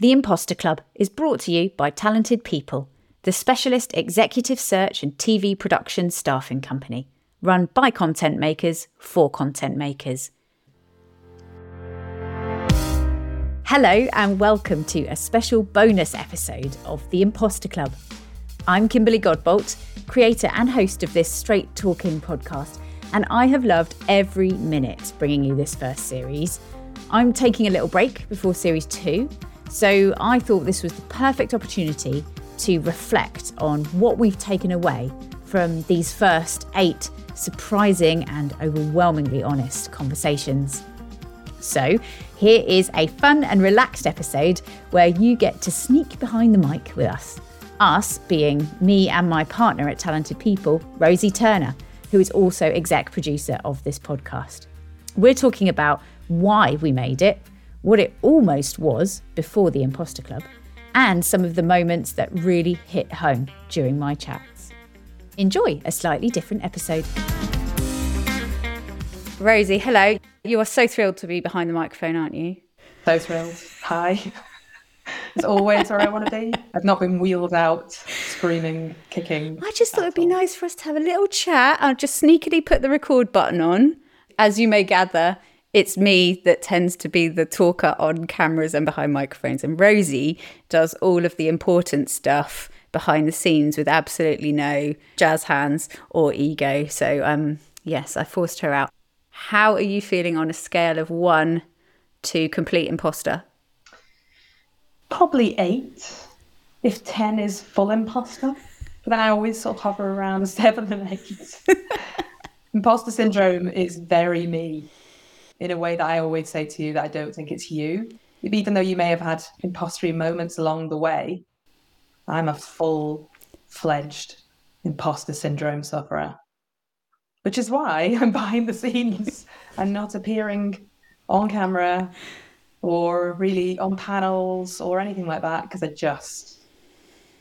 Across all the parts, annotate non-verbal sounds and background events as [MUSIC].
The Imposter Club is brought to you by Talented People, the specialist executive search and TV production staffing company, run by content makers for content makers. Hello, and welcome to a special bonus episode of The Imposter Club. I'm Kimberly Godbolt, creator and host of this straight talking podcast, and I have loved every minute bringing you this first series. I'm taking a little break before series two, so I thought this was the perfect opportunity to reflect on what we've taken away from these first eight surprising and overwhelmingly honest conversations. So, here is a fun and relaxed episode where you get to sneak behind the mic with us. Us being me and my partner at Talented People, Rosie Turner, who is also exec producer of this podcast. We're talking about why we made it, what it almost was before the Imposter Club, and some of the moments that really hit home during my chats. Enjoy a slightly different episode. Rosie, hello. You are so thrilled to be behind the microphone, aren't you? So thrilled. Hi. [LAUGHS] It's always where I want to be. I've not been wheeled out, screaming, kicking. I just thought it'd be nice for us to have a little chat. I'll just sneakily put the record button on. As you may gather, it's me that tends to be the talker on cameras and behind microphones. And Rosie does all of the important stuff behind the scenes with absolutely no jazz hands or ego. So, um, yes, I forced her out. How are you feeling on a scale of one to complete imposter? Probably eight, if 10 is full imposter. But then I always sort of hover around [LAUGHS] seven and eight. [LAUGHS] imposter syndrome is very me in a way that I always say to you that I don't think it's you. Even though you may have had impostery moments along the way, I'm a full fledged imposter syndrome sufferer. Which is why [LAUGHS] I'm behind the scenes and not appearing on camera or really on panels or anything like that because I just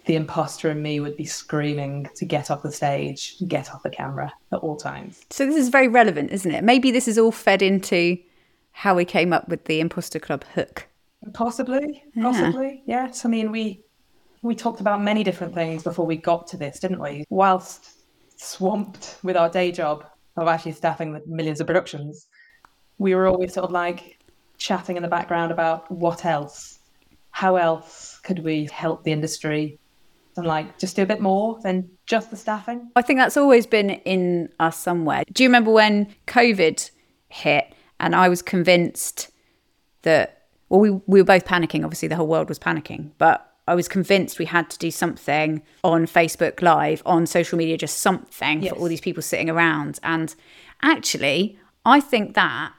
the imposter in me would be screaming to get off the stage, get off the camera at all times. So this is very relevant, isn't it? Maybe this is all fed into how we came up with the Imposter Club hook. Possibly, possibly, yeah. yes. I mean, we we talked about many different things before we got to this, didn't we? Whilst swamped with our day job of actually staffing the millions of productions, we were always sort of like chatting in the background about what else, how else could we help the industry and like just do a bit more than just the staffing? I think that's always been in us somewhere. Do you remember when COVID hit and I was convinced that, well, we, we were both panicking. Obviously, the whole world was panicking, but I was convinced we had to do something on Facebook Live, on social media, just something yes. for all these people sitting around. And actually, I think that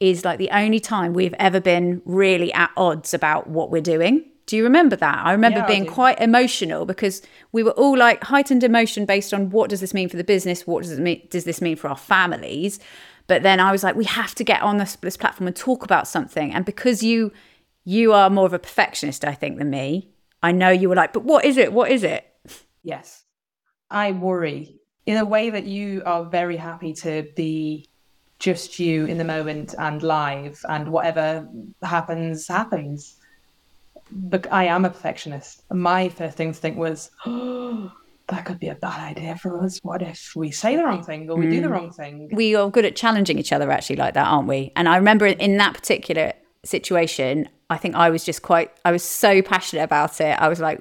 is like the only time we've ever been really at odds about what we're doing. Do you remember that? I remember yeah, being I quite emotional because we were all like heightened emotion based on what does this mean for the business? What does it mean? Does this mean for our families? But then I was like, we have to get on this, this platform and talk about something. And because you you are more of a perfectionist, I think, than me. I know you were like, but what is it? What is it? Yes, I worry in a way that you are very happy to be just you in the moment and live, and whatever happens happens but I am a perfectionist. My first instinct was, oh, [GASPS] that could be a bad idea for us. What if we say the wrong thing or we mm. do the mm. wrong thing? We are good at challenging each other, actually, like that, aren't we? And I remember in that particular situation, I think I was just quite, I was so passionate about it. I was like,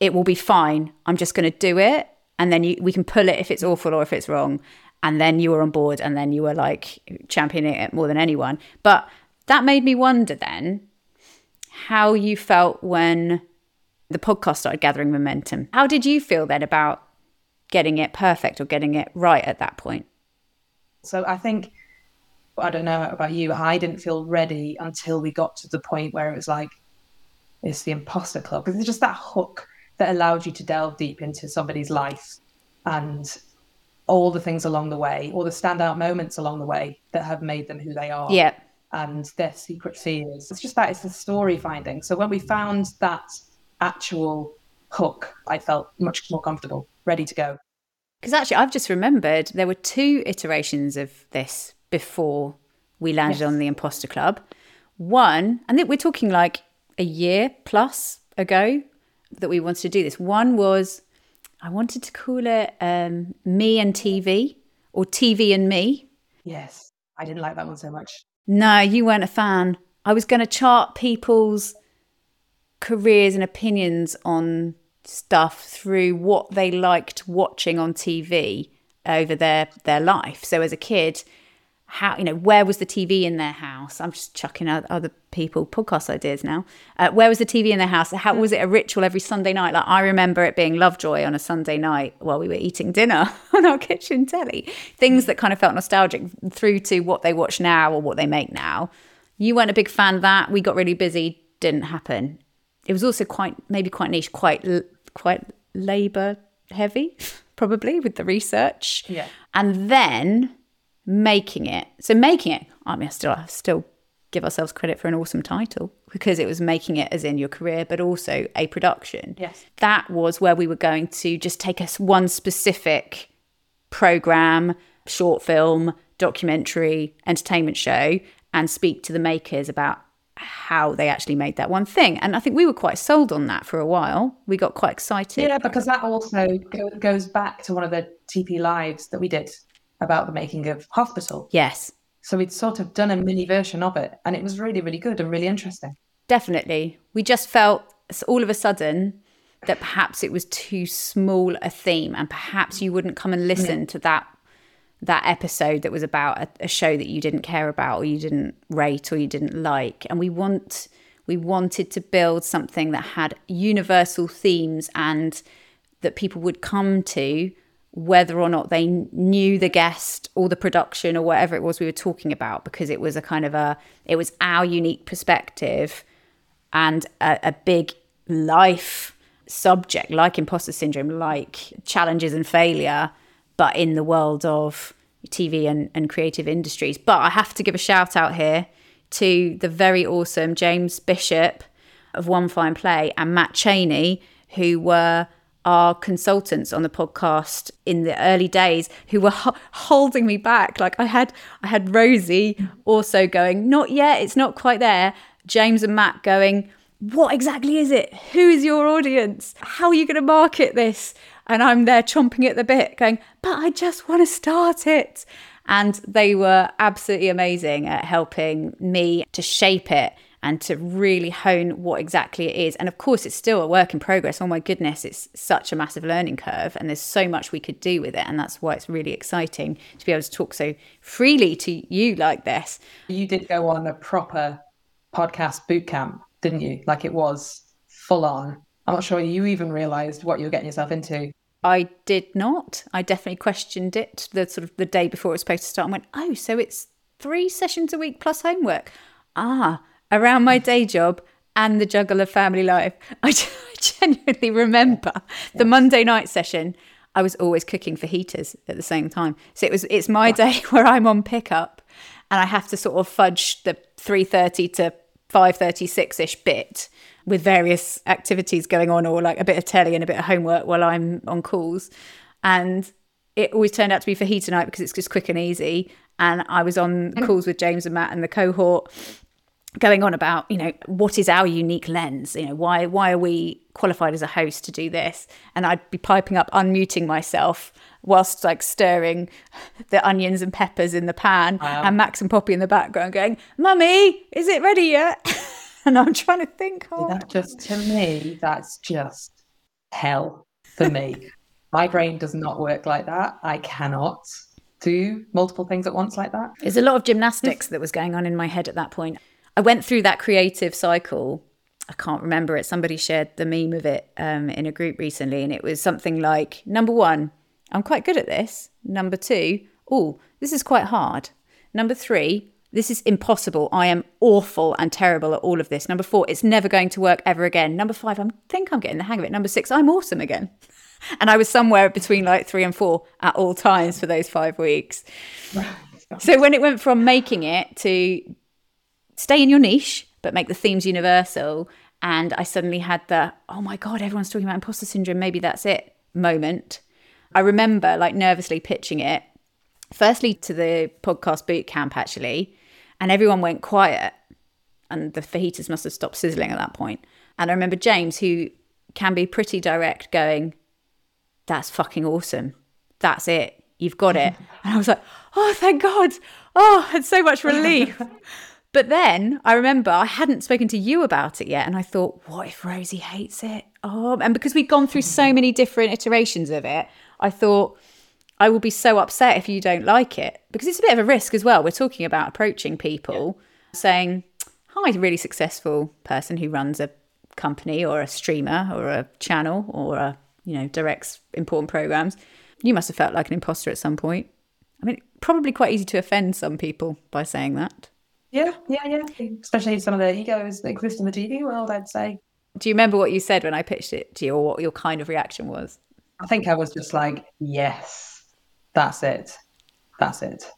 it will be fine. I'm just going to do it. And then you, we can pull it if it's awful or if it's wrong. And then you were on board and then you were like championing it more than anyone. But that made me wonder then how you felt when the podcast started gathering momentum. How did you feel then about getting it perfect or getting it right at that point? So I think I don't know about you, I didn't feel ready until we got to the point where it was like it's the imposter club because it's just that hook that allowed you to delve deep into somebody's life and all the things along the way, all the standout moments along the way that have made them who they are. Yeah and their secret fears. It's just that it's the story finding. So when we found that actual hook, I felt much more comfortable, ready to go. Because actually, I've just remembered there were two iterations of this before we landed yes. on the Imposter Club. One, and we're talking like a year plus ago that we wanted to do this. One was I wanted to call it um, Me and TV or TV and Me. Yes, I didn't like that one so much. No, you weren't a fan. I was going to chart people's careers and opinions on stuff through what they liked watching on TV over their their life. So as a kid, how you know where was the TV in their house? I'm just chucking out other people podcast ideas now. Uh, where was the TV in their house? How was it a ritual every Sunday night? Like I remember it being Lovejoy on a Sunday night while we were eating dinner [LAUGHS] on our kitchen telly. Things that kind of felt nostalgic through to what they watch now or what they make now. You weren't a big fan of that. We got really busy. Didn't happen. It was also quite maybe quite niche, quite quite labor heavy, [LAUGHS] probably with the research. Yeah. And then making it. So making it, I mean, I still I still give ourselves credit for an awesome title because it was making it as in your career, but also a production. Yes. That was where we were going to just take us one specific program, short film, documentary, entertainment show, and speak to the makers about how they actually made that one thing. And I think we were quite sold on that for a while. We got quite excited. Yeah, because that also goes back to one of the TP lives that we did about the making of Hospital. Yes. So we'd sort of done a mini version of it, and it was really, really good and really interesting. Definitely. We just felt all of a sudden that perhaps it was too small a theme and perhaps you wouldn't come and listen yeah. to that that episode that was about a, a, show that you didn't care about or you didn't rate or you didn't like and we want we wanted to build something that had universal themes and that people would come to whether or not they knew the guest or the production or whatever it was we were talking about because it was a kind of a it was our unique perspective and a, a big life subject like imposter syndrome like challenges and failure but in the world of TV and, and creative industries. But I have to give a shout out here to the very awesome James Bishop of One Fine Play and Matt Cheney, who were our consultants on the podcast in the early days who were ho- holding me back. Like i had i had rosie also going not yet it's not quite there. James and matt going what exactly is it? Who is your audience? How are you going to market this? And I'm there chomping at the bit, going, but I just want to start it. And they were absolutely amazing at helping me to shape it and to really hone what exactly it is. And of course, it's still a work in progress. Oh my goodness, it's such a massive learning curve, and there's so much we could do with it. And that's why it's really exciting to be able to talk so freely to you like this. You did go on a proper podcast boot camp, didn't you? Like it was full on. I'm not sure you even realized what you were getting yourself into. I did not. I definitely questioned it the sort of the day before it was supposed to start and went, oh, so it's three sessions a week plus homework. Ah, around my day job and the juggle of family life. [LAUGHS] I, genuinely remember the Monday night session. I was always cooking fajitas at the same time. So it was it's my day [LAUGHS] where I'm on pickup and I have to sort of fudge the 3:30 to 5:36 ish bit with various activities going on or like a bit of telly and a bit of homework while I'm on calls. And it always turned out to be fajita night because it's just quick and easy. And I was on mm. calls with James and Matt and the cohort going on about, you know, what is our unique lens? You know, why why are we qualified as a host to do this? And I'd be piping up, unmuting myself whilst like stirring the onions and peppers in the pan wow. and Max and Poppy in the background going, Mummy, is it ready yet? [LAUGHS] and I'm trying to think. Oh. That just to me, that's just hell for me. [LAUGHS] My brain does not work like that. I cannot do multiple things at once like that. There's a lot of gymnastics that was going on in my head at that point. I went through that creative cycle. I can't remember it. Somebody shared the meme of it um, in a group recently, and it was something like number one, I'm quite good at this. Number two, oh, this is quite hard. Number three, this is impossible. I am awful and terrible at all of this. Number four, it's never going to work ever again. Number five, I think I'm getting the hang of it. Number six, I'm awesome again. [LAUGHS] And I was somewhere between like three and four at all times for those five weeks. So when it went from making it to stay in your niche, but make the themes universal, and I suddenly had the, oh my God, everyone's talking about imposter syndrome. Maybe that's it moment. I remember like nervously pitching it, firstly to the podcast boot camp, actually and everyone went quiet. and the fajitas must have stopped sizzling at that point. And I remember James, who can be pretty direct, going, That's fucking awesome. That's it. You've got it. [LAUGHS] And I was like, Oh, thank God. Oh, it's so much relief. [LAUGHS] but then I remember I hadn't spoken to you about it yet. And I thought, What if Rosie hates it? Oh, and because we'd gone through so many different iterations of it, I thought, I will be so upset if you don't like it because it's a bit of a risk as well. We're talking about approaching people yeah. saying, Hi, really successful person who runs a company or a streamer or a channel or a, you know, directs important programs. You must have felt like an imposter at some point. I mean, probably quite easy to offend some people by saying that. Yeah, yeah, yeah. Especially some of the egos that exist in the TV world, I'd say. Do you remember what you said when I pitched it to you or what your kind of reaction was? I think I was just like, yes, that's it. That's it.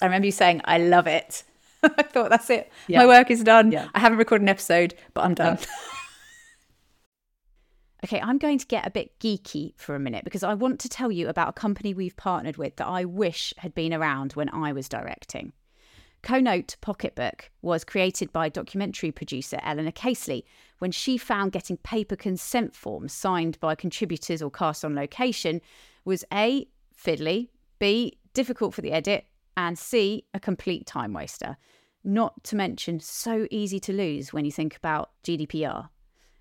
I remember you saying, I love it. [LAUGHS] I thought that's it. Yeah. My work is done. Yeah. I haven't recorded an episode, but I'm done. Uh. [LAUGHS] okay, I'm going to get a bit geeky for a minute because I want to tell you about a company we've partnered with that I wish had been around when I was directing. Conote Pocketbook was created by documentary producer Eleanor Casely when she found getting paper consent forms signed by contributors or cast on location was A, fiddly, B, difficult for the edit, and C, a complete time waster. Not to mention, so easy to lose when you think about GDPR.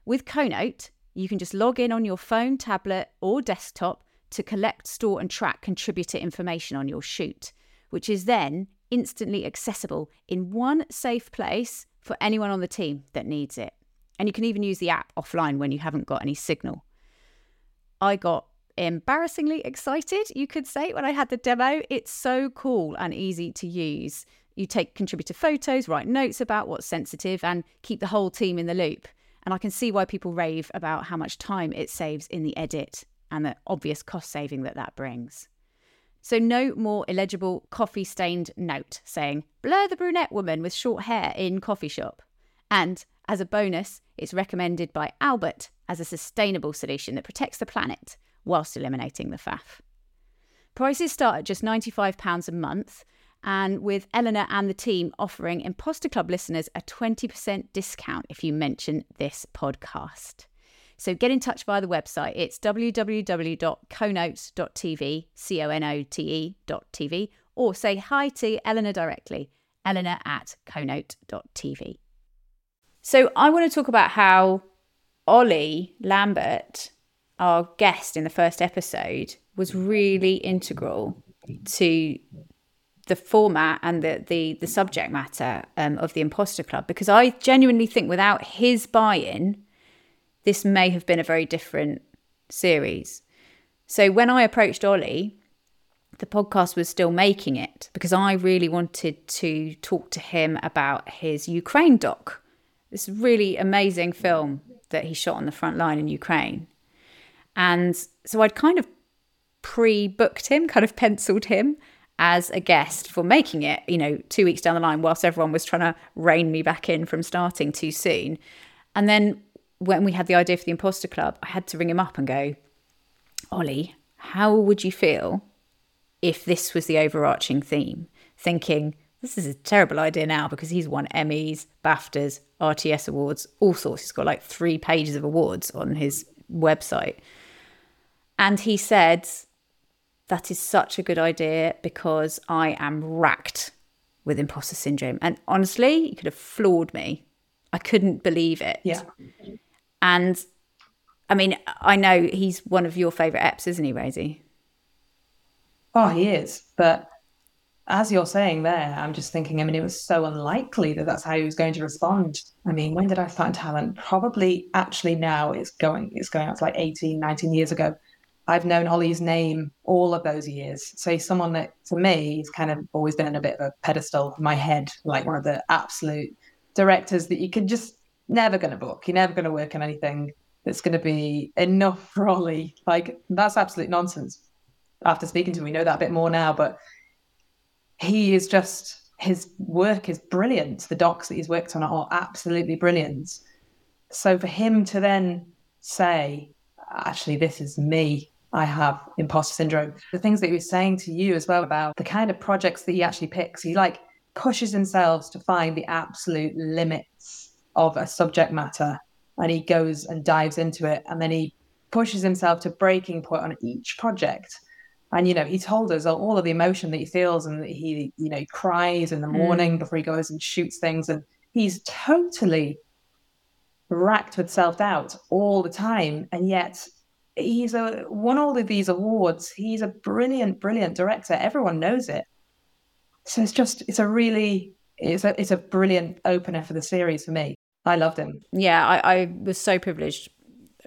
With Conote, you can just log in on your phone, tablet, or desktop to collect, store, and track contributor information on your shoot, which is then instantly accessible in one safe place for anyone on the team that needs it. And you can even use the app offline when you haven't got any signal. I got embarrassingly excited, you could say, when I had the demo. It's so cool and easy to use. You take contributor photos, write notes about what's sensitive, and keep the whole team in the loop. And I can see why people rave about how much time it saves in the edit and the obvious cost saving that that brings. So, no more illegible coffee stained note saying, blur the brunette woman with short hair in coffee shop. And as a bonus, it's recommended by Albert as a sustainable solution that protects the planet whilst eliminating the faff. Prices start at just £95 a month, and with Eleanor and the team offering Imposter Club listeners a 20% discount if you mention this podcast. So get in touch via the website. It's www.conote.tv, C O N O T E.tv, or say hi to Eleanor directly, eleanor at conote.tv. So I want to talk about how Olly Lambert our guest in the first episode was really integral to the format and the the, the subject matter um, of the Imposter Club because I genuinely think without his buy-in, this may have been a very different series. So when I approached Olly, the podcast was still making it because I really wanted to talk to him about his Ukraine doc. This really amazing film that he shot on the front line in Ukraine. And so I'd kind of pre booked him, kind of penciled him as a guest for making it, you know, two weeks down the line, whilst everyone was trying to rein me back in from starting too soon. And then when we had the idea for the Imposter Club, I had to ring him up and go, Olly, how would you feel if this was the overarching theme? Thinking, this is a terrible idea now because he's won Emmys, BAFTAs, RTS awards, all sorts. He's got like three pages of awards on his website. And he said, That is such a good idea because I am racked with imposter syndrome. And honestly, you could have floored me. I couldn't believe it. Yeah. And I mean, I know he's one of your favourite eps, isn't he, Rosie? Oh, he is. But as you're saying there, I'm just thinking, I mean, it was so unlikely that that's how he was going to respond. I mean, when did I find talent? Probably actually now it's going, it's going out to like 18, 19 years ago. I've known Olly's name all of those years. So he's someone that, to me, he's kind of always been in a bit of a pedestal in my head, like one of the absolute directors that you can just never going to book. You're never going to work on anything that's going to be enough [LAUGHS] for Olly. Like, that's absolute nonsense. After speaking to him, we know that a bit more now, but he is just, his work is brilliant. The docs that he's worked on are absolutely brilliant. So for him to then say, actually, this is me I have imposter syndrome. The things that he was saying to you as well about the kind of projects that he actually picks, he like pushes himself to find the absolute limits of a subject matter and he goes and dives into it and then he pushes himself to breaking point on each project. And you know he told us all of the emotion that he feels and he you know cries in the morning mm. before he goes and shoots things and he's totally racked with self-doubt all the time and yet he's a won all of these awards. He's a brilliant brilliant director. Everyone knows it. So it's just it's a really it's a it's a brilliant opener for the series for me i loved him yeah i, I was so privileged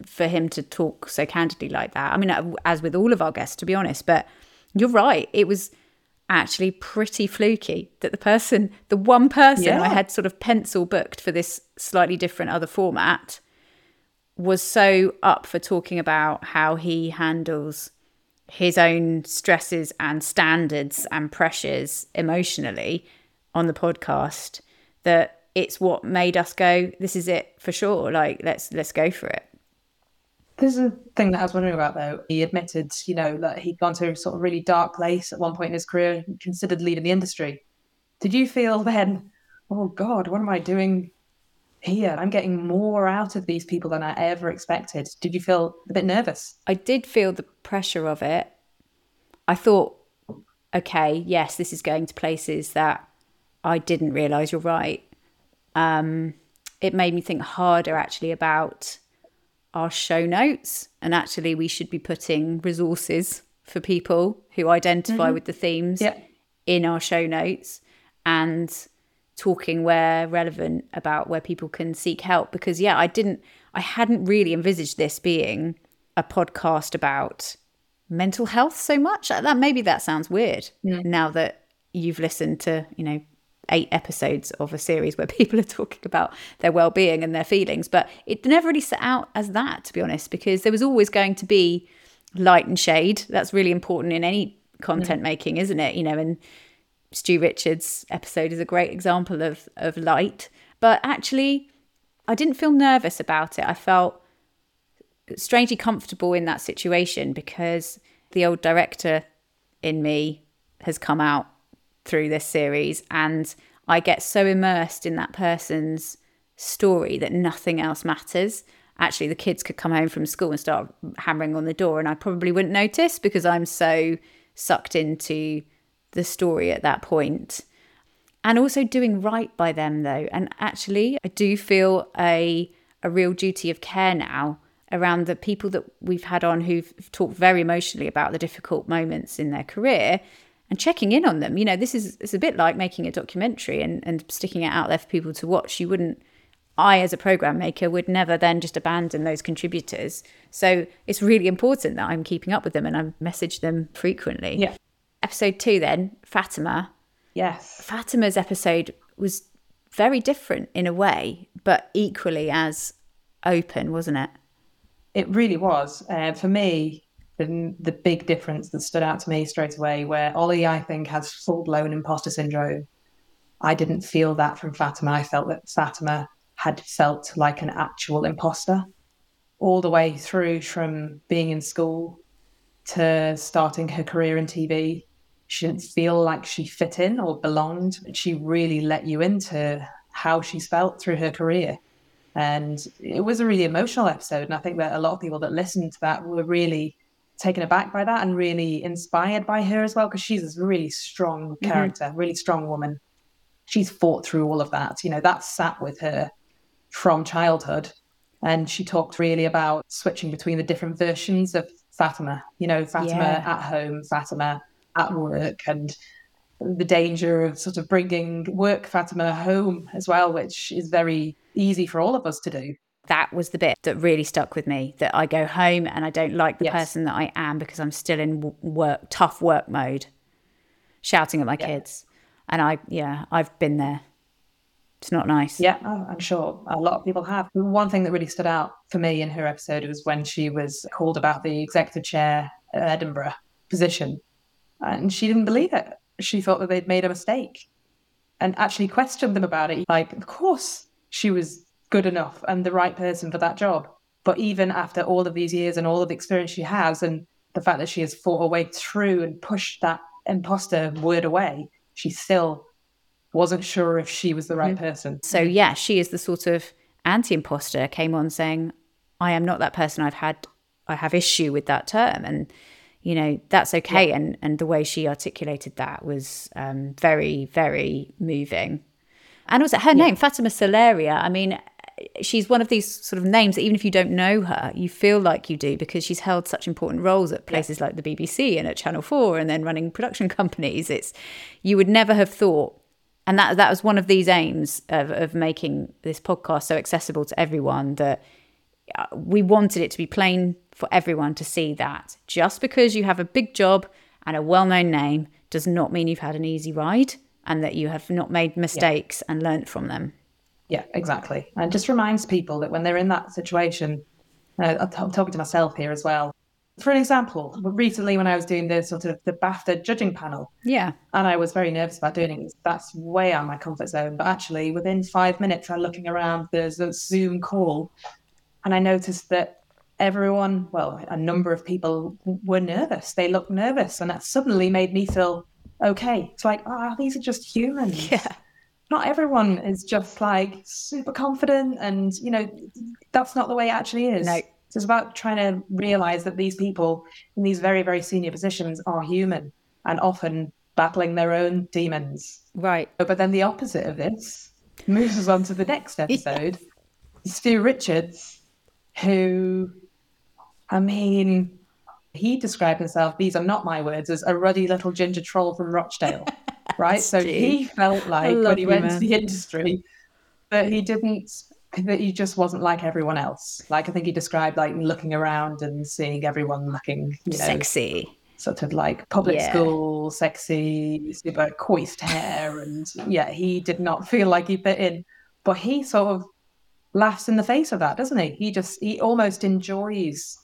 for him to talk so candidly like that. I mean, uh, as with all of our guests, to be honest, but you're right. It was actually pretty fluky that the person, the one person yeah. I had sort of pencil booked for this slightly different other format, was so up for talking about how he handles his own stresses and standards and pressures emotionally on the podcast that it's what made us go this is it for sure like let's let's go for it there's a thing that I was wondering about though. He admitted, you know, that he'd gone to a sort of really dark place at one point in his career and considered leaving the industry. Did you feel [LAUGHS] then, oh God, what am I doing here? I'm getting more out of these people than I ever expected. Did you feel a bit nervous? I did feel the pressure of it. I thought, okay, yes, this is going to places that I didn't realise you're right. Um, it made me think harder actually about our show notes. And actually, we should be putting resources for people who identify mm-hmm. with the themes in our show notes and talking where relevant about where people can seek help. Because, yeah, I didn't, I hadn't really envisaged this being a podcast about mental health so much. That maybe that sounds weird mm. now that you've listened to, you know, eight episodes of a series where [LAUGHS] people are talking about their well-being and their feelings but it never really set out as that to be honest because there was always going to be light and shade. That's really important in any content mm. making isn't it? You know and stu richards episode is a great example of of light. But actually i didn't feel nervous about it. I felt strangely comfortable in that situation because the old director in me has come out through this series and I get so immersed in that person's story that nothing else matters. Actually, the kids could come home from school and start hammering on the door, and I probably wouldn't notice because I'm so sucked into the story at that point. And also doing right by them, though. And actually, I do feel a, a real duty of care now around the people that we've had on who've talked very emotionally about the difficult moments in their career and checking in on them. You know, this is it's a bit like making a documentary and, and sticking it out there for people to watch. You wouldn't I as a program maker would never then just abandon those contributors. So it's really important that I'm keeping up with them and I message them frequently. Yeah. Episode two then, Fatima. Yes. Fatima's episode was very different in a way, but equally as open, wasn't it? It really was. Uh, for me, the, the big difference that stood out to me straight away, where Olly, I think, has full blown imposter syndrome. I didn't feel that from Fatima. I felt that Fatima had felt like an actual imposter all the way through from being in school to starting her career in TV. She didn't feel like she fit in or belonged. She really let you into how she's felt through her career. And it was a really emotional episode. And I think that a lot of people that listened to that were really taken aback by that and really inspired by her as well because she's a really strong mm-hmm. character, mm-hmm. really strong woman. She's fought through all of that. You know, that sat with her from childhood. And she talked really about switching between the different versions of Fatima, you know, Fatima yeah. at home, Fatima at work, and the danger of sort of bringing work Fatima home as well, which is very easy for all of us to do that was the bit that really stuck with me that I go home and I don't like the yes. person that I am because I'm still in work tough work mode shouting at my yeah. kids. And I yeah I've been there. It's not nice. Yeah oh, I'm sure a lot of people have. One thing that really stood out for me in her episode was when she was called about the executive chair at Edinburgh position and she didn't believe it. She thought that they'd made a mistake and actually questioned them about it. Like of course she was good enough and the right person for that job. But even after all of these years and all of the experience she has, and the fact that she has fought her way through and pushed that imposter word away, she still wasn't sure if she was the right Mm-hmm. person. So yeah, she is the sort of anti-imposter came on saying, I am not that person. I've had I have issue with that term and you know, that's okay. And and the way she articulated that was um, very, very moving. And also her name, Fatima Salaria, I mean, she's one of these sort of names that even if you don't know her, you feel like you do because she's held such important roles at places like the BBC and at Channel 4 and then running production [LAUGHS] companies. It's you would never have thought and that that was one of these aims of, of making this podcast so accessible to everyone that uh, we wanted it to be plain for everyone to see that just because you have a big job and a well-known name does not mean you've had an easy ride and that you have not made mistakes and learnt from them Yeah, exactly. And it just reminds people that when they're in that situation, uh, I'm t- I'm talking to myself here as well. For an example, recently when I was doing the sort of the BAFTA judging panel, yeah and I was very nervous about doing it. That's way out of my comfort zone. But actually, within five minutes, I'm looking around. There's a Zoom call, and I noticed that everyone, well, a number of people were nervous. They looked nervous, and that suddenly made me feel okay. It's like, ah, these are just humans. yeah Not everyone is just like super confident, and you know, that's not the way it actually is. No. So it's about trying to realize that these people in these very, very senior positions are human and often battling their own demons. right But then the opposite of this moves us on to the next [LAUGHS] episode. Stu Richards, who, I mean, he described himself, these are not my words, as a ruddy little ginger troll from Rochdale, [LAUGHS] right? so he felt [LAUGHS] like when he you, went man. to the industry that he didn't, that he just wasn't like everyone else. Like I think he described like looking around and seeing everyone looking, you know, sexy sort of like public Yeah. school, sexy, super coiffed hair, and yeah, he did not feel like he fit in. But he sort of laughs in the face of that, doesn't he? He just he almost enjoys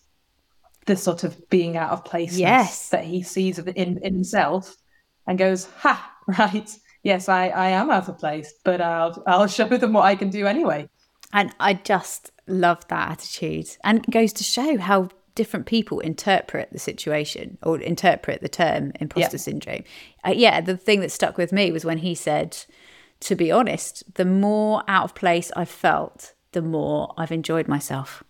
the sort of being out of place Yes. that he sees in, in himself and goes, Ha, [LAUGHS] right. Yes, I, I am out of place, but I'll I'll show them what I can do anyway. And I just love that attitude. And it goes to show how different people interpret the situation or interpret the term imposter Yeah. syndrome. Uh, yeah, the thing that stuck with me was when he said, to be honest, the more out of place I've felt, the more I've enjoyed myself.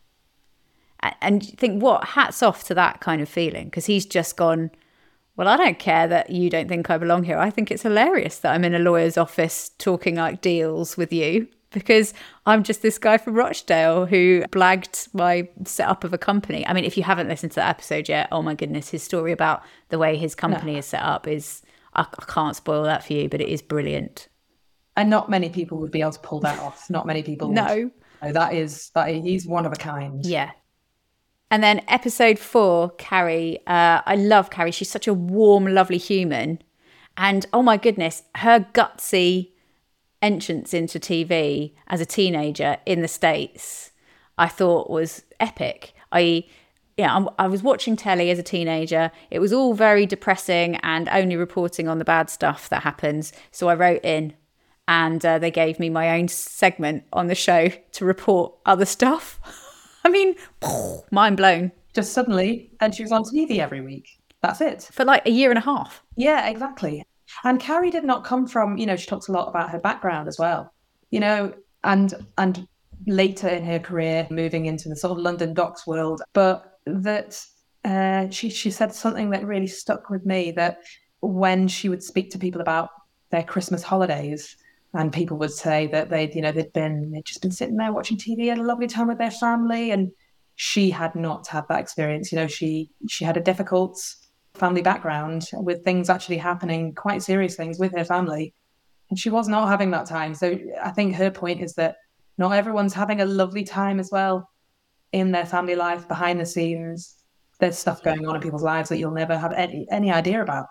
And you think, what? Hats off to that kind of feeling because he's just gone, well, I don't care that you don't think I belong here. I think it's hilarious that I'm in a lawyer's office talking like deals with you because I'm just this guy from Rochdale who blagged my setup of a company. I mean, if you haven't listened to that episode yet, oh my goodness, his story about the way his company is set up is, I, I can't spoil that for you, but it is brilliant. And not many people would be able to pull that off. Not many people would. No. No, that is that he's one of a kind. Yeah. And then episode four, Carrie. Uh, I love Carrie. She's such a warm, lovely human. And oh my goodness, her gutsy entrance into TV as a teenager in the States, I thought was epic. I, yeah, I was watching telly as a teenager. It was all very depressing and only reporting on the bad stuff that happens. So I wrote in and uh, they gave me my own segment on the show to report other stuff. [LAUGHS] I mean, [LAUGHS] mind blown Just suddenly, and she was on TV every week. That's it. for like a year and a half. Yeah, exactly. And Carrie did not come from, you know, she talks a lot about her background as well. You know, and and later in her career, moving into the sort of London docs world, but that uh, she she said something that really stuck with me. That when she would speak to people about their Christmas holidays, and people would say that they'd, you know, they'd been they'd just been sitting there watching TV, had a lovely time with their family, and she had not had that experience. You know, she she had a difficult family background with things actually happening, quite serious things with her family. And she was not having that time. So I think her point is that not everyone's having a lovely time as well in their family life, behind the scenes. There's stuff going on in people's lives that you'll never have any, any idea about.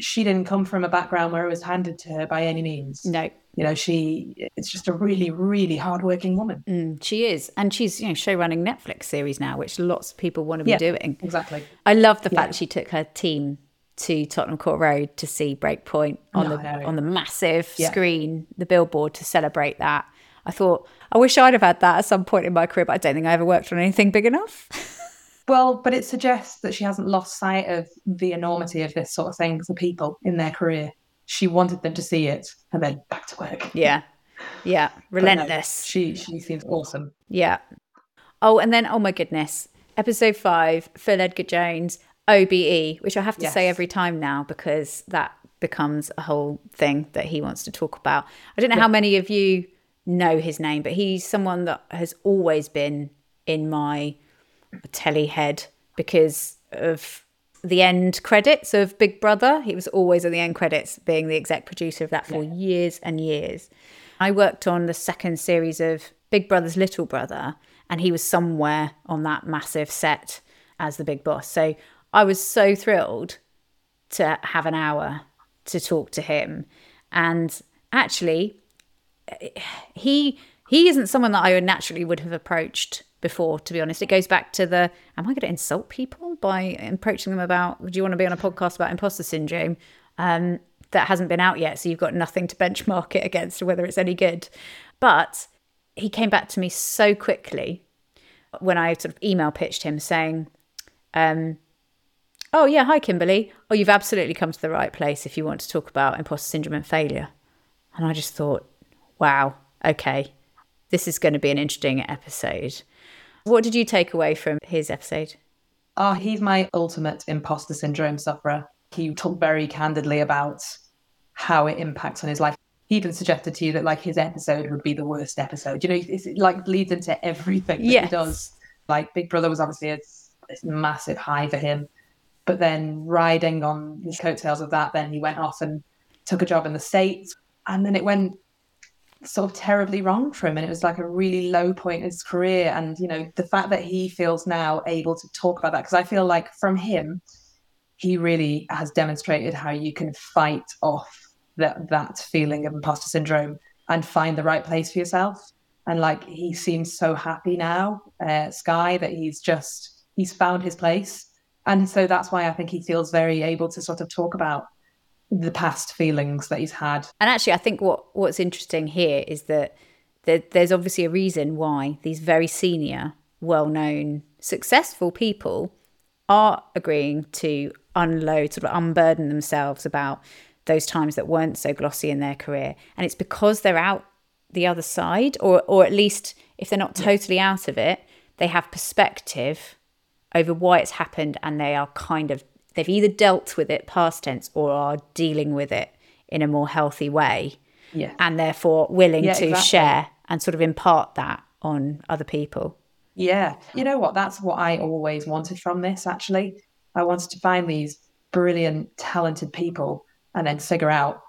She didn't come from a background where it was handed to her by any means. No, You know, she it's just a really, really hardworking woman. mm, she is, and she's you know show running Netflix series now, which lots of people want to be Yeah. doing. Exactly. I love the Yeah. fact she took her team to Tottenham Court Road to see Breakpoint on No, the no. on the massive Yeah. screen, the billboard to celebrate that. I thought I wish I'd have had that at some point in my career, but I don't think I ever worked on anything big enough. [LAUGHS] Well, but it suggests that she hasn't lost sight of the enormity of this sort of thing for people in their career. She wanted them to see it and then back to work. Yeah. Yeah. [LAUGHS] Relentless. No, she she seems awesome. Yeah. Oh, and then oh my goodness. Episode five, Phil Edgar Jones, OBE, which I have to yes. say every time now because that becomes a whole thing that he wants to talk about. I don't know yeah. how many of you know his name, but he's someone that has always been in my telly head because of the end credits of Big Brother. He was always at the end credits, being the exec producer of that for yeah. years and years. I worked on the second series of Big Brother's Little Brother, and he was somewhere on that massive set as the big boss. So I was so thrilled to have an hour to talk to him. And actually, eh, he he isn't someone that I would naturally would have approached before, to be honest. It goes back to the am I going to insult people by approaching them about, do you want to be on a podcast about imposter syndrome? Um, that hasn't been out yet. So you've got nothing to benchmark it against whether it's any good. But he came back to me so quickly when I sort of email pitched him saying, um, Oh, yeah, hi, Kimberly. Oh, you've absolutely come to the right place if you want to talk about imposter syndrome and failure. And I just thought, wow, okay, this is going to be an interesting episode. What did you take away from his episode? Oh, he's my ultimate imposter syndrome sufferer. He talked very candidly about how it impacts on his life. He even suggested to you that like his episode would be the worst episode. You know, it's, it like leads into everything that yes. he does. Like Big Brother was obviously a, a massive high for him, but then riding on the coattails of that, then he went off and took a job in the states, and then it went sort of terribly wrong for him and it was like a really low point in his career and you know the fact that he feels now able to talk about that because i feel like from him he really has demonstrated how you can fight off that that feeling of imposter syndrome and find the right place for yourself. And like he seems so happy now uh, sky that he's just he's found his place. And so that's why i think he feels very able to sort of talk about the past feelings that he's had. And actually, I think what what's interesting here is that there, there's obviously a reason why these very senior, well-known, successful people are agreeing to unload, sort of unburden themselves about those times that weren't so glossy in their career, and it's because they're out the other side, or or at least if they're not totally out of it, they have perspective over why it's happened, and they are kind of they've either dealt with it past tense or are dealing with it in a more healthy way. Yeah. And therefore willing yeah, to exactly. share and sort of impart that on other people. Yeah. You know what? That's what I always wanted from this, actually. I wanted to find these brilliant, talented people and then figure out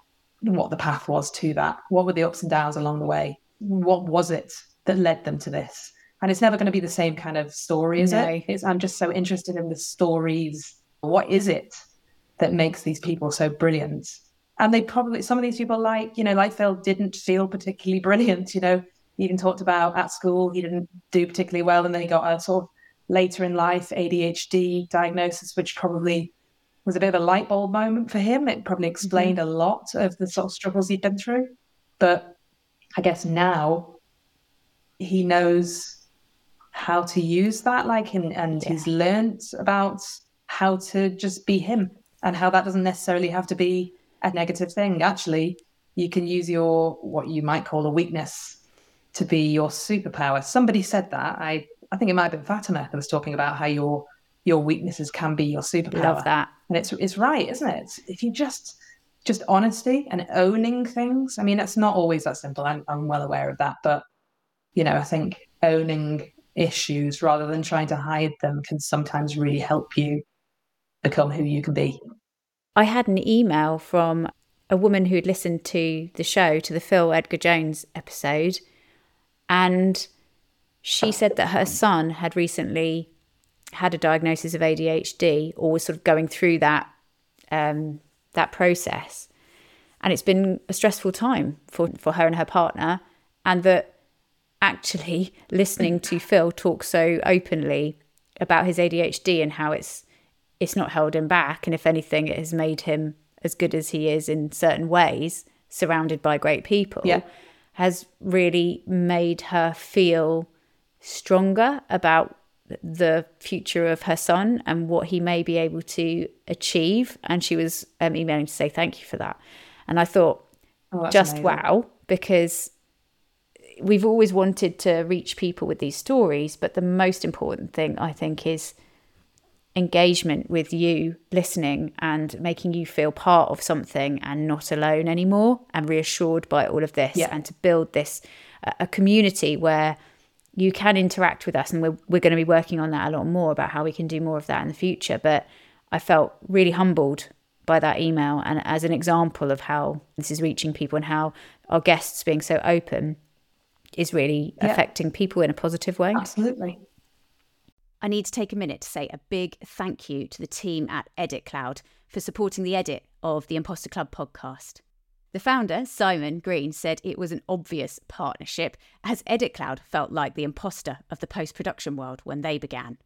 what the path was to that. What were the ups and downs along the way? What was it that led them to this? And it's never going to be the same kind of story, is no. it? It's, I'm just so interested in the stories what is it that makes these people so brilliant? And they probably, some of these people, like, you know, like Phil, didn't feel particularly [LAUGHS] brilliant. You know, he even talked about at school, he didn't do particularly well. And then he got a sort of later in life ADHD diagnosis, which probably was a bit of a light bulb moment for him. It probably explained mm-hmm. a lot of the sort of struggles he'd been through. But I guess now he knows how to use that, like, and, and yeah. he's learned about how to just be him and how that doesn't necessarily have to be a negative thing. Actually, you can use your what you might call a weakness to be your superpower. Somebody said that. I I think it might have been Fatima that was talking about how your your weaknesses can be your superpower. Love that. And it's it's right, isn't it? It's, if you just just honesty and owning things. I mean, it's not always that simple. I'm, I'm well aware of that, but you know, I think owning issues rather than trying to hide them can sometimes really help you become who you can be. I had an email from a woman who'd listened to the show, to the Phil Edgar Jones episode, and she said that her son had recently had a diagnosis of ADHD or was sort of going through that um, that process. And it's been a stressful time for, for her and her partner. And that actually [LAUGHS] listening to Phil talk so openly about his ADHD and how it's it's not held him back. And if anything, it has made him as good as he is in certain ways, surrounded by great people, yeah. has really made her feel stronger about the future of her son and what he may be able to achieve. And she was um, emailing to say thank you for that. And I thought, Oh, just amazing. wow, because we've always wanted to reach people with these stories. But the most important thing, I think, is engagement with you listening and making you feel part of something and not alone anymore and reassured by all of this Yeah. and to build this a- a community where you can interact with us and we're, we're going to be working on that a lot more about how we can do more of that in the future but i felt really humbled by that email and as an example of how this is reaching people and how our guests being so open is really Yeah. affecting people in a positive way Absolutely. I need to take a minute to say a big thank you to the team at Edit Cloud for supporting the edit of the Imposter Club podcast. The founder, Simon Green, said it was an obvious partnership, as Edit Cloud felt like the imposter of the post production world when they began.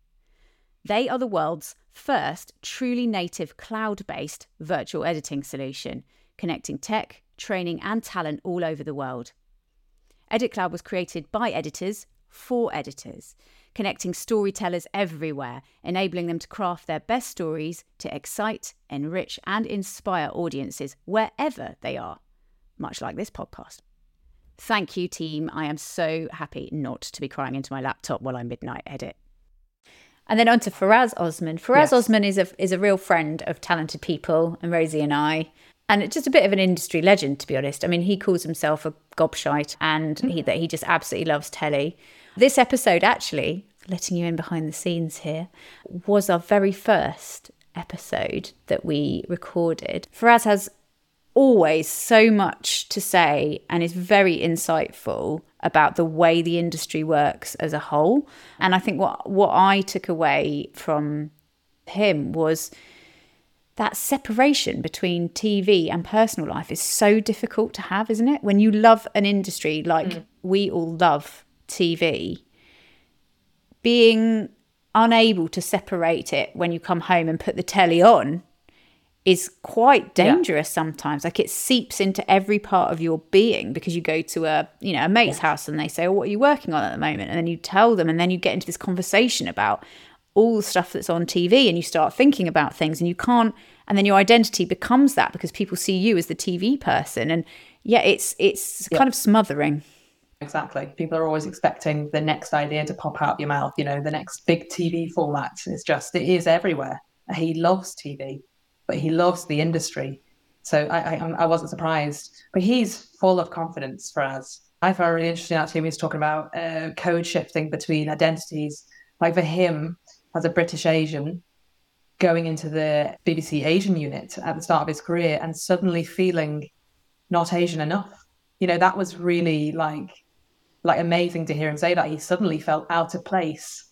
They are the world's first truly native cloud based virtual editing solution, connecting tech, training, and talent all over the world. Edit Cloud was created by editors for editors, connecting storytellers everywhere, enabling them to craft their best stories to excite, enrich, and inspire audiences wherever they are, much like this podcast. Thank you, team. I am so happy not to be crying into my laptop while I midnight edit. And then on to Faraz Osman. Faraz Yes. Osman is a is a real friend of talented people, and Rosie and I, and it's just a bit of an industry legend, to be honest. I mean, he calls himself a gobshite, and mm. he, that he just absolutely loves telly. This episode, actually, letting you in behind the scenes here, was our very first episode that we recorded. Faraz has always so much to say and is very insightful about the way the industry works as a whole. And I think what what I took away from him was that separation between TV and personal life is so difficult to have, isn't it? When you love an industry like mm. we all love TV, being unable to separate it when you come home and put the telly on is quite dangerous sometimes. Like it seeps into every part of your being because you go to a you know a mate's house and they say oh, what are you working on at the moment? And then you tell them and then you get into this conversation about all the stuff that's on TV and you start thinking about things and you can't and then your identity becomes that because people see you as the TV person. And yeah it's it's kind of smothering Exactly. People are always expecting the next idea to pop out of your mouth, you know, the next big TV format. It's just, it is everywhere. He loves TV, but he loves the industry. So I, I, I wasn't surprised. But he's full of confidence for us. I found it really interesting actually when he was talking about uh, code shifting between identities. Like for him, as a British Asian, going into the BBC Asian unit at the start of his career and suddenly feeling not Asian enough. You know, that was really like like amazing to hear him say that. He suddenly felt out of place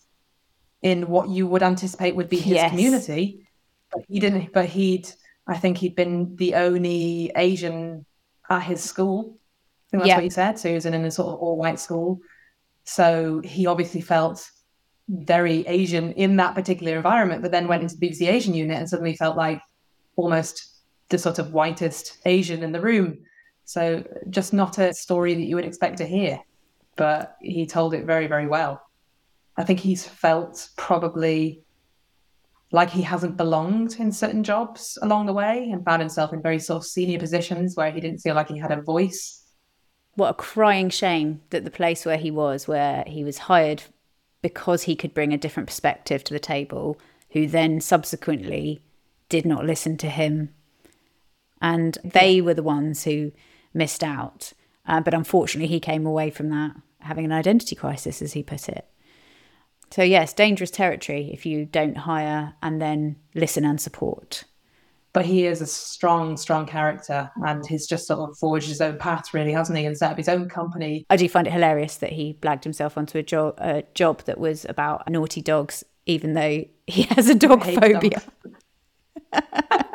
in what you would anticipate would be his Yes. community. But he didn't but he'd i think he'd been the only asian at his school. I think that's Yeah. what he said. So he was in a sort of all-white school. So he obviously felt very asian in that particular environment but then went into the bbc asian unit and suddenly felt like almost the sort of whitest asian in the room. So just not a story that you would expect to hear but he told it very, very well. I think he's felt probably like he hasn't belonged in certain jobs along the way and found himself in very sort of senior positions where he didn't feel like he had a voice. what a crying shame that the place where he was, where he was hired because he could bring a different perspective to the table, who then subsequently did not listen to him. And they were the ones who missed out. Uh, but unfortunately, he came away from that having an identity crisis, as he put it. So, yes, dangerous territory if you don't hire and then listen and support. But he is a strong, strong character and he's just sort of forged his own path, really, hasn't he? And set up his own company. I do find it hilarious that he blagged himself onto a, jo- a job that was about naughty dogs, even though he [LAUGHS] has a dog phobia. [LAUGHS]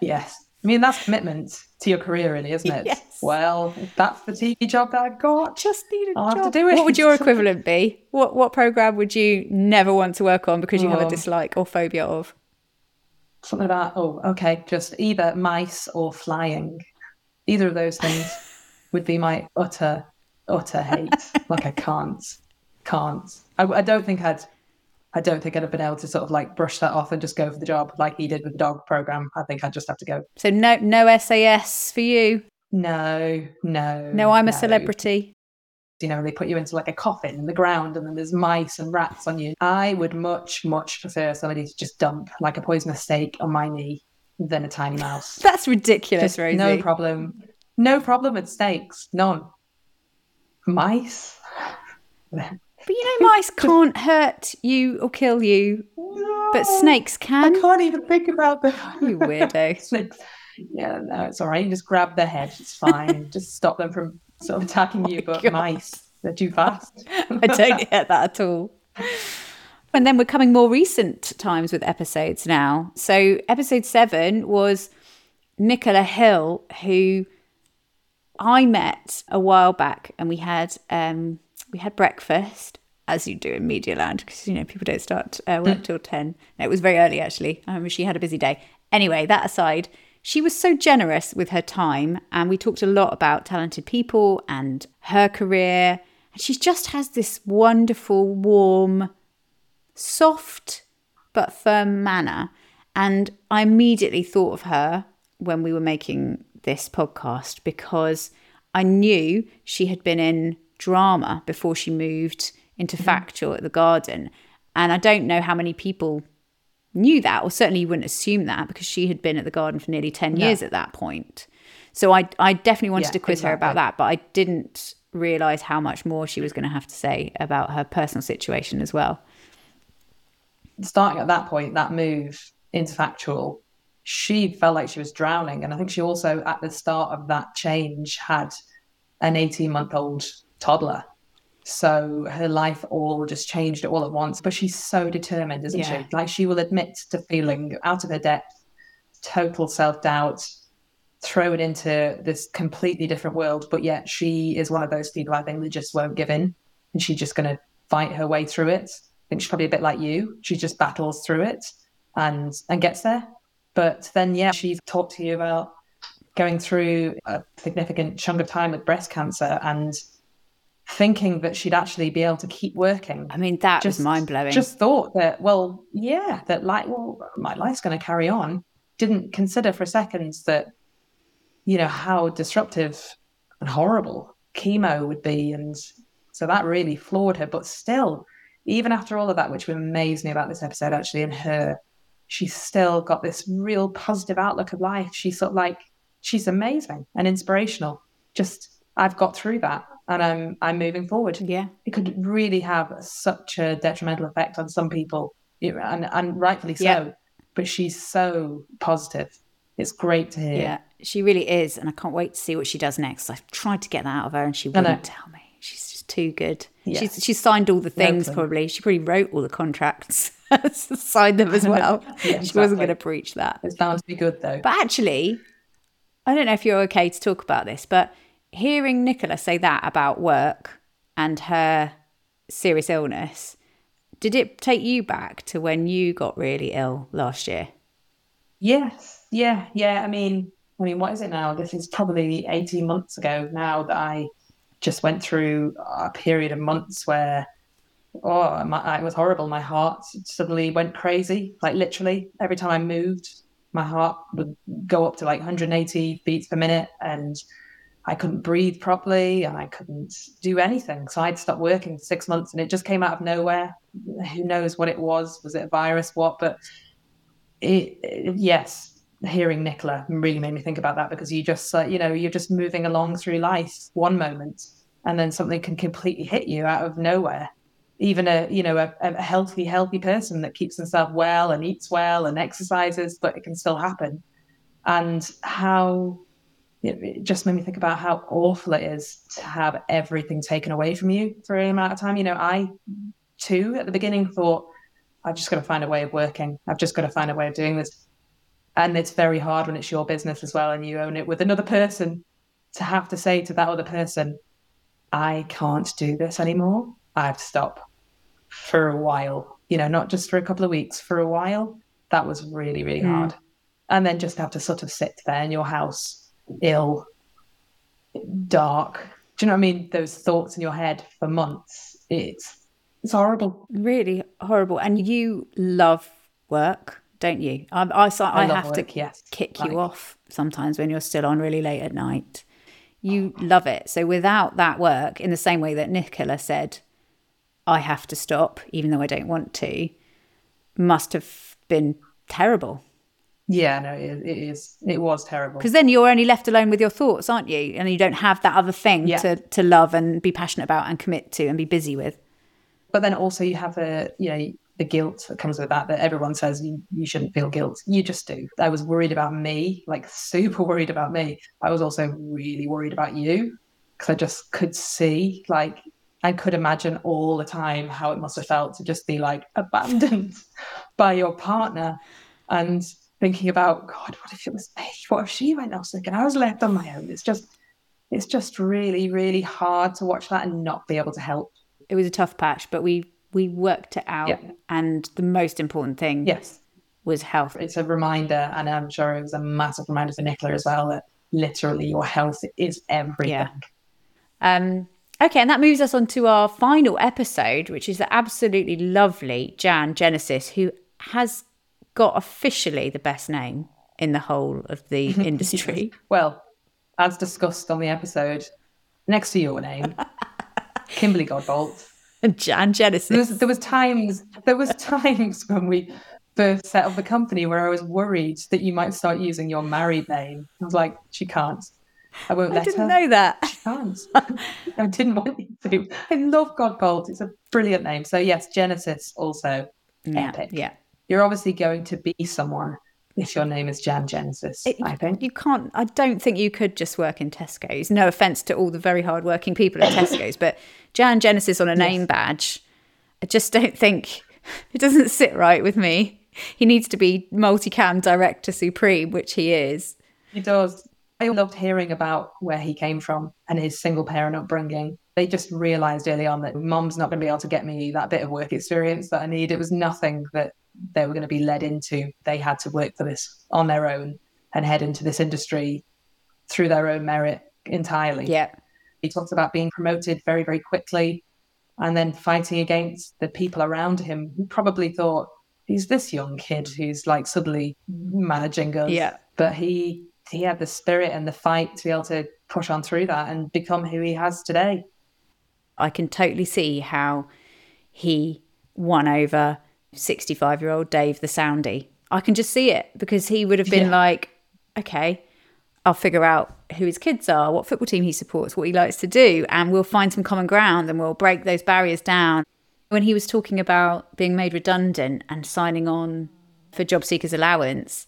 Yes. I mean, that's commitment to your career, really, isn't it? Yes. Well, if that's the TV job that I've got. Just need a I'll have to do it. What would your [LAUGHS] equivalent be? What what program would you never want to work on because you have a Oh. dislike or phobia of? Something about, oh, okay, just either mice or flying. Either of those things [LAUGHS] would be my utter, utter hate. like I can't, can't. I, I don't think I'd I don't think I'd have been able to sort of like brush that off and just go for the job like he did with the dog program. I think I'd just have to go. So no no SAS for you. No, no. No, I'm a celebrity. You know, they put you into like a coffin in the ground and then there's mice and rats on you. I would much, much prefer somebody to just dump like a poisonous steak on my knee than a tiny mouse. [LAUGHS] That's ridiculous, Just Rosie. no problem. No problem with steaks. None. Mice? [LAUGHS] But you know, mice [LAUGHS] can't hurt you or kill you, but snakes can. I can. can't even think about the [LAUGHS] You weirdo. [LAUGHS] snakes. Yeah, no, it's all right. You just grab their head. It's fine. just stop them from sort of attacking you. But God. mice, they're too fast. I don't get that at all. And then we're coming more recent times with episodes now. So episode seven was Nicola Hill, who I met a while back, and we had um, we had breakfast as you do in Media Land because you know people don't start uh, work till ten. No, it was very early actually. I remember she had a busy day. Anyway, that aside, she was so generous with her time, and we talked a lot about talented people and her career. And she just has this wonderful, warm, soft but firm manner. And I immediately thought of her when we were making this podcast because I knew she had been in drama before she moved into mm-hmm. factual at the garden. And I don't know how many people knew that, or certainly you wouldn't assume that because she had been at the garden for nearly 10 years at that point. So I, I definitely wanted Yeah, to quiz her about that, but I didn't realize how much more she was going to have to say about her personal situation as well. starting at that point, that move into factual, she felt like she was drowning. And I think she also, at the start of that change, had an 18 month old toddler. So her life all just changed all at once. But she's so determined, isn't Yeah. she? Like she will admit to feeling out of her depth, total self doubt, throw it into this completely different world. But yet she is one of those people I think that just won't give in. And she's just going to fight her way through it. I think she's probably a bit like you. She just battles through it and and gets there. But then yeah, she's talked to you about going through a significant chunk of time with breast cancer and thinking that she'd actually be able to keep working. I mean, that Just was mind blowing. Just thought that, well, yeah, that like, well, my life's going to carry on. Didn't consider for a second that, you know, how disruptive and horrible chemo would be. And so that really floored her. But still, even after all of that, which amazed me about this episode actually, and her, she's still got this real positive outlook of life. She's sort of like, she's amazing and inspirational. Just, I've got through that and I'm, I'm moving forward yeah. it could really have such a detrimental effect on some people, and, and rightfully so. Yeah. But she's so positive. It's great to hear. Yeah, she really is. And I can't wait to see what she does next. I've tried to get that out of her and she wouldn't tell me. She's just too good. Yeah. She's, she's signed all the things probably. She probably wrote all the contracts, [LAUGHS] signed them as [LAUGHS] well. Yeah, She wasn't going to preach that. It's bound to be good though. But actually, I don't know if you're okay to talk about this, but hearing Nicola say that about work and her serious illness, did it take you back to when you got really ill last year? Yes. Yeah. Yeah. I mean, I mean, what is it now? This is probably 18 months ago now that I just went through a period of months where, oh, my, it was horrible. My heart suddenly went crazy. Like literally, every time I moved, my heart would go up to like 180 beats per minute and I couldn't breathe properly and I couldn't do anything. So I'd stopped working six months and it just came out of nowhere. Who knows what it was? Was it a virus? What? But it, it- yes, hearing Nicola really made me think about that because you just, uh, you know, you're just moving along through life one moment and then something can completely hit you out of nowhere. Even a, you know, a, a healthy, healthy person that keeps themselves well and eats well and exercises, but it can still happen. And how it, just made me think about how awful it is to have everything taken away from you for an amount of time. You know, I too at the beginning thought, I've just got to find a way of working. I've just got to find a way of doing this. And it's very hard when it's your business as well and you own it with another person to have to say to that other person, I can't do this anymore. I have to stop for a while, you know, not just for a couple of weeks, for a while. That was really, really Mm. hard. And then just have to sort of sit there in your house, ill, dark. Do you know what I mean? Those thoughts in your head for months. It's It's horrible. Really horrible. And you love work, don't you? I, I, I, I have work, to yes. kick Like- you off sometimes when you're still on really late at night. You love it. So without that work, in the same way that Nicola said, I have to stop, even though I don't want to, must have been terrible. Yeah, no, it, it is. It was terrible. Because then you're only left alone with your thoughts, aren't you? And you don't have that other thing Yeah. to, to love and be passionate about and commit to and be busy with. But then also you have the, you know, the guilt that comes with that, that everyone says you, you shouldn't feel guilt. You just do. I was worried about me, like super [LAUGHS] worried about me. I was also really worried about you because I just could see, like, I could imagine all the time how it must have felt to just be like abandoned [LAUGHS] by your partner and thinking about, God, what if it was me? What if she went off sick and I was left on my own? It's just, it's just really, really hard to watch that and not be able to help. It was a tough patch, but we we worked it out. Yeah. And the most important thing Yes. was health. it's a reminder, and I'm sure it was a massive reminder for Nicola as well that literally your health is everything. Yeah. Um, okay, and that moves us on to our final episode, which is the absolutely lovely Jan Genesis, who has got officially the best name in the whole of the [LAUGHS] industry. [LAUGHS] Well, as discussed on the episode, next to your name, [LAUGHS] Kimberly Godbolt. And Jan Genesis. There was, there was times there was times when we first set up the company where I was worried that you might start using your married name. I was like, she can't. I won't I let didn't her. know that. She can't. I didn't want you to. I love Godbolt. It's a brilliant name. So yes, Genesis also Yeah, epic. yeah. You're obviously going to be someone if your name is Jan Genesis, I think. You can't, I don't think you could just work in Tesco's. No offense to all the very hardworking people at Tesco's, but Jan Genesis on a name badge, I just don't think it doesn't sit right with me. He needs to be multicam director supreme, which he is. He does. I loved hearing about where he came from and his single parent upbringing. They just realized early on that mom's not going to be able to get me that bit of work experience that I need. It was nothing that they were going to be led into. They had to work for this on their own and head into this industry through their own merit entirely. Yeah. He talks about being promoted very, very quickly and then fighting against the people around him who probably thought, he's this young kid who's like suddenly managing us. Yeah. But he he had the spirit and the fight to be able to push on through that and become who he has today. I can totally see how he won over 65 year old Dave the Soundy. I can just see it because he would have been Yeah. like, okay, I'll figure out who his kids are, what football team he supports, what he likes to do, and we'll find some common ground and we'll break those barriers down. When he was talking about being made redundant and signing on for job seekers allowance,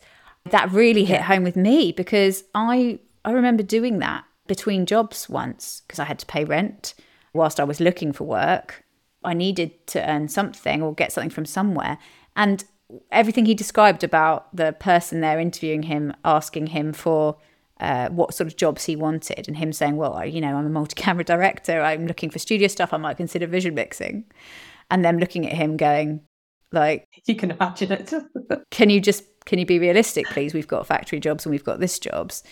that really hit home with me because I I remember doing that between jobs once because I had to pay rent whilst I was looking for work. I needed to earn something or get something from somewhere. And everything he described about the person there interviewing him, asking him for uh, what sort of jobs he wanted, and him saying, Well, you know, I'm a multi camera director, I'm looking for studio stuff, I might consider vision mixing. And them looking at him going, like, You can imagine it. [LAUGHS] can you just can you be realistic please we've got factory jobs and we've got this jobs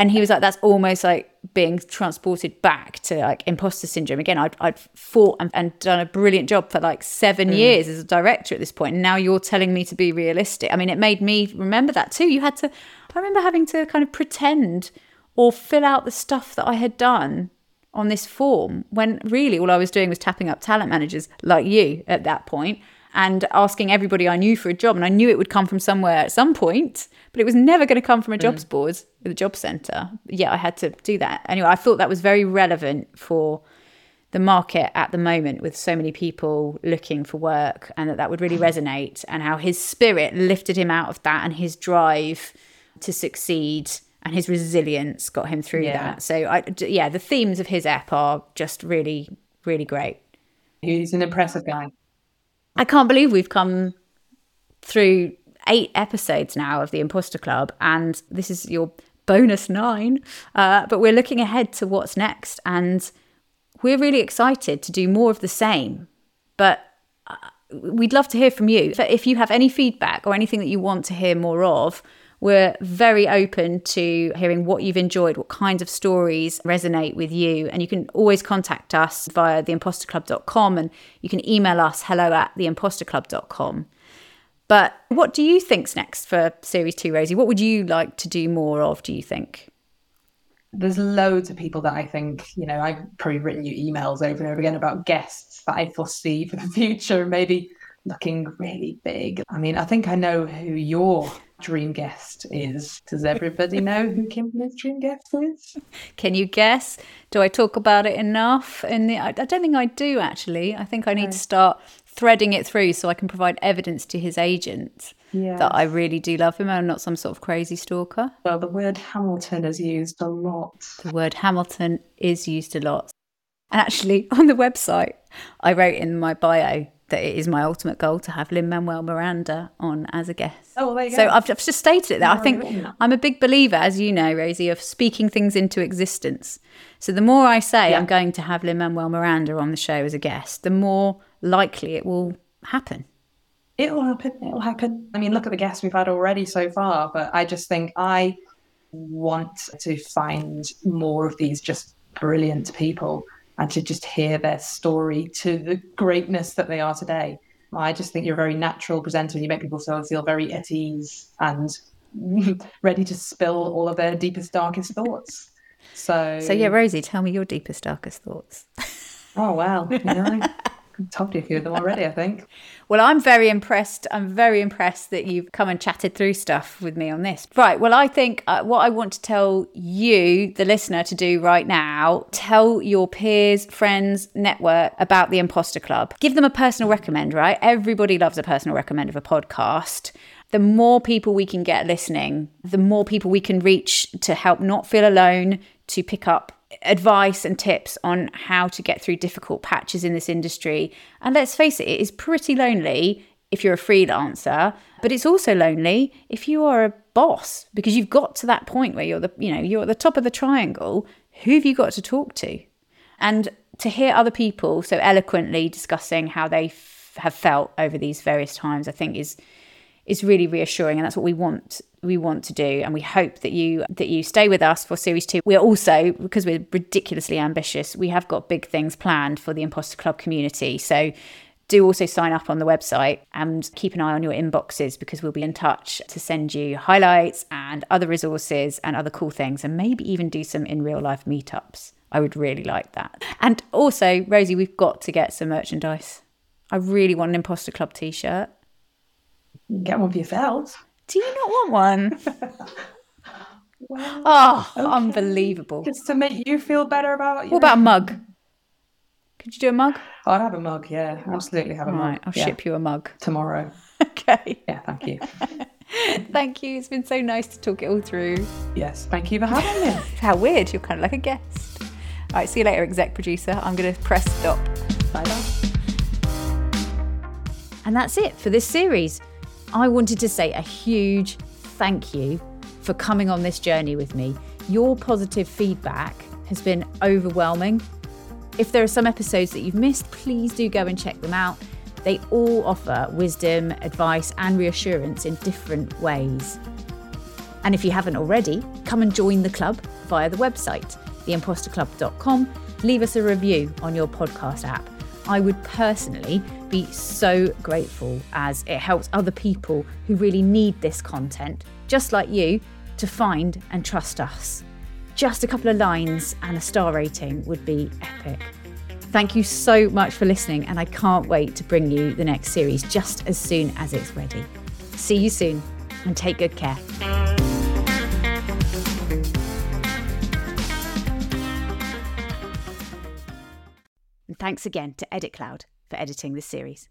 and he was like that's almost like being transported back to like imposter syndrome. Again i'd, I'd fought and, and done a brilliant job for like seven mm. years as a director at this point. And now you're telling me to be realistic. I mean it made me remember that too. You had to i remember having to kind of pretend or fill out the stuff that i had done on this form when really all i was doing was tapping up talent managers like you at that point and asking everybody I knew for a job. And I knew it would come from somewhere at some point, but it was never going to come from a jobs mm. board with a job centre. Yeah, I had to do that. Anyway, I thought that was very relevant for the market at the moment with so many people looking for work and that that would really mm. resonate and how his spirit lifted him out of that and his drive to succeed and his resilience got him through Yeah. that. So I yeah, the themes of his ep are just really really great. He's an impressive guy. I can't believe we've come through eight episodes now of the Imposter Club, and this is your bonus nine. Uh, but we're looking ahead to what's next, and we're really excited to do more of the same. But uh, we'd love to hear from you. If you have any feedback or anything that you want to hear more of, We're very open to hearing what you've enjoyed, what kinds of stories resonate with you. And you can always contact us via theimposterclub.com and you can email us hello at theimposterclub.com. But what do you think's next for series two, Rosie? What would you like to do more of, do you think? There's loads of people that I think, you know, I've probably written you emails over and over again about guests that I foresee for the [LAUGHS] future, maybe looking really big. I mean, I think I know who your dream guest is. Does everybody know who Kimberly's dream guest is? Can you guess? Do I talk about it enough? And I don't think I do actually. I think I need to start threading it through so I can provide evidence to his agent yes. that I really do love him and I'm not some sort of crazy stalker. Well, the word Hamilton is used a lot. The word Hamilton is used a lot. And actually, [LAUGHS] on the website, I wrote in my bio that it is my ultimate goal to have Lin Manuel Miranda on as a guest. Oh, well, there you so go. I've, I've just stated it there. I think I'm a big believer, as you know, Rosie, of speaking things into existence. So the more I say yeah. I'm going to have Lin Manuel Miranda on the show as a guest, the more likely it will happen. It'll happen. It'll happen. I mean, look at the guests we've had already so far, but I just think I want to find more of these just brilliant people and to just hear their story to the greatness that they are today. I just think you're a very natural presenter and you make people feel, feel very at ease and [LAUGHS] ready to spill all of their deepest, darkest thoughts. So, so yeah, Rosie, tell me your deepest, darkest thoughts. oh, well, you know, told you a few of them already, I think. Well, I'm very impressed. I'm very impressed that you've come and chatted through stuff with me on this. Right. Well, I think uh, what I want to tell you, the listener, to do right now, tell your peers, friends, network about the Imposter Club. Give them a personal recommend, right? Everybody loves a personal recommend of a podcast the more people we can get listening, the more people we can reach to help not feel alone, to pick up advice and tips on how to get through difficult patches in this industry. And let's face it, it is pretty lonely if you're a freelancer, but it's also lonely if you are a boss because you've got to that point where you're the, you know, you're at the top of the triangle. Who have you got to talk to? And to hear other people so eloquently discussing how they f- have felt over these various times, I think is is really reassuring and that's what we want we want to do. And we hope that you that you stay with us for series 2 we're also because we're ridiculously ambitious we have got big things planned for the imposter club community. So do also sign up on the website and keep an eye on your inboxes because we'll be in touch to send you highlights and other resources and other cool things and maybe even do some in real life meetups. I would really like that. And also rosie we've got to get some merchandise. I really want an imposter club t-shirt Get one for yourself. Do you not want one? [LAUGHS] well, oh, okay. unbelievable. Just to make you feel better about What about a mug? [LAUGHS] Could you do a mug? Oh, I'd have a mug, yeah. Absolutely have a mug. I'll yeah. ship you a mug. Tomorrow. [LAUGHS] okay. Yeah, thank you. thank you. It's been so nice to talk it all through. Yes, thank you for having me. How weird. You're kind of like a guest. All right, see you later, exec producer. I'm going to press stop. Bye bye. And that's it for this series. I wanted to say a huge thank you for coming on this journey with me. Your positive feedback has been overwhelming. If there are some episodes that you've missed, please do go and check them out. They all offer wisdom, advice, and reassurance in different ways. And if you haven't already, come and join the club via the website, theimposterclub.com. Leave us a review on your podcast app. I would personally be so grateful as it helps other people who really need this content, just like you, to find and trust us. Just a couple of lines and a star rating would be epic. Thank you so much for listening, and I can't wait to bring you the next series just as soon as it's ready. See you soon, and take good care. And thanks again to Edit Cloud for editing this series.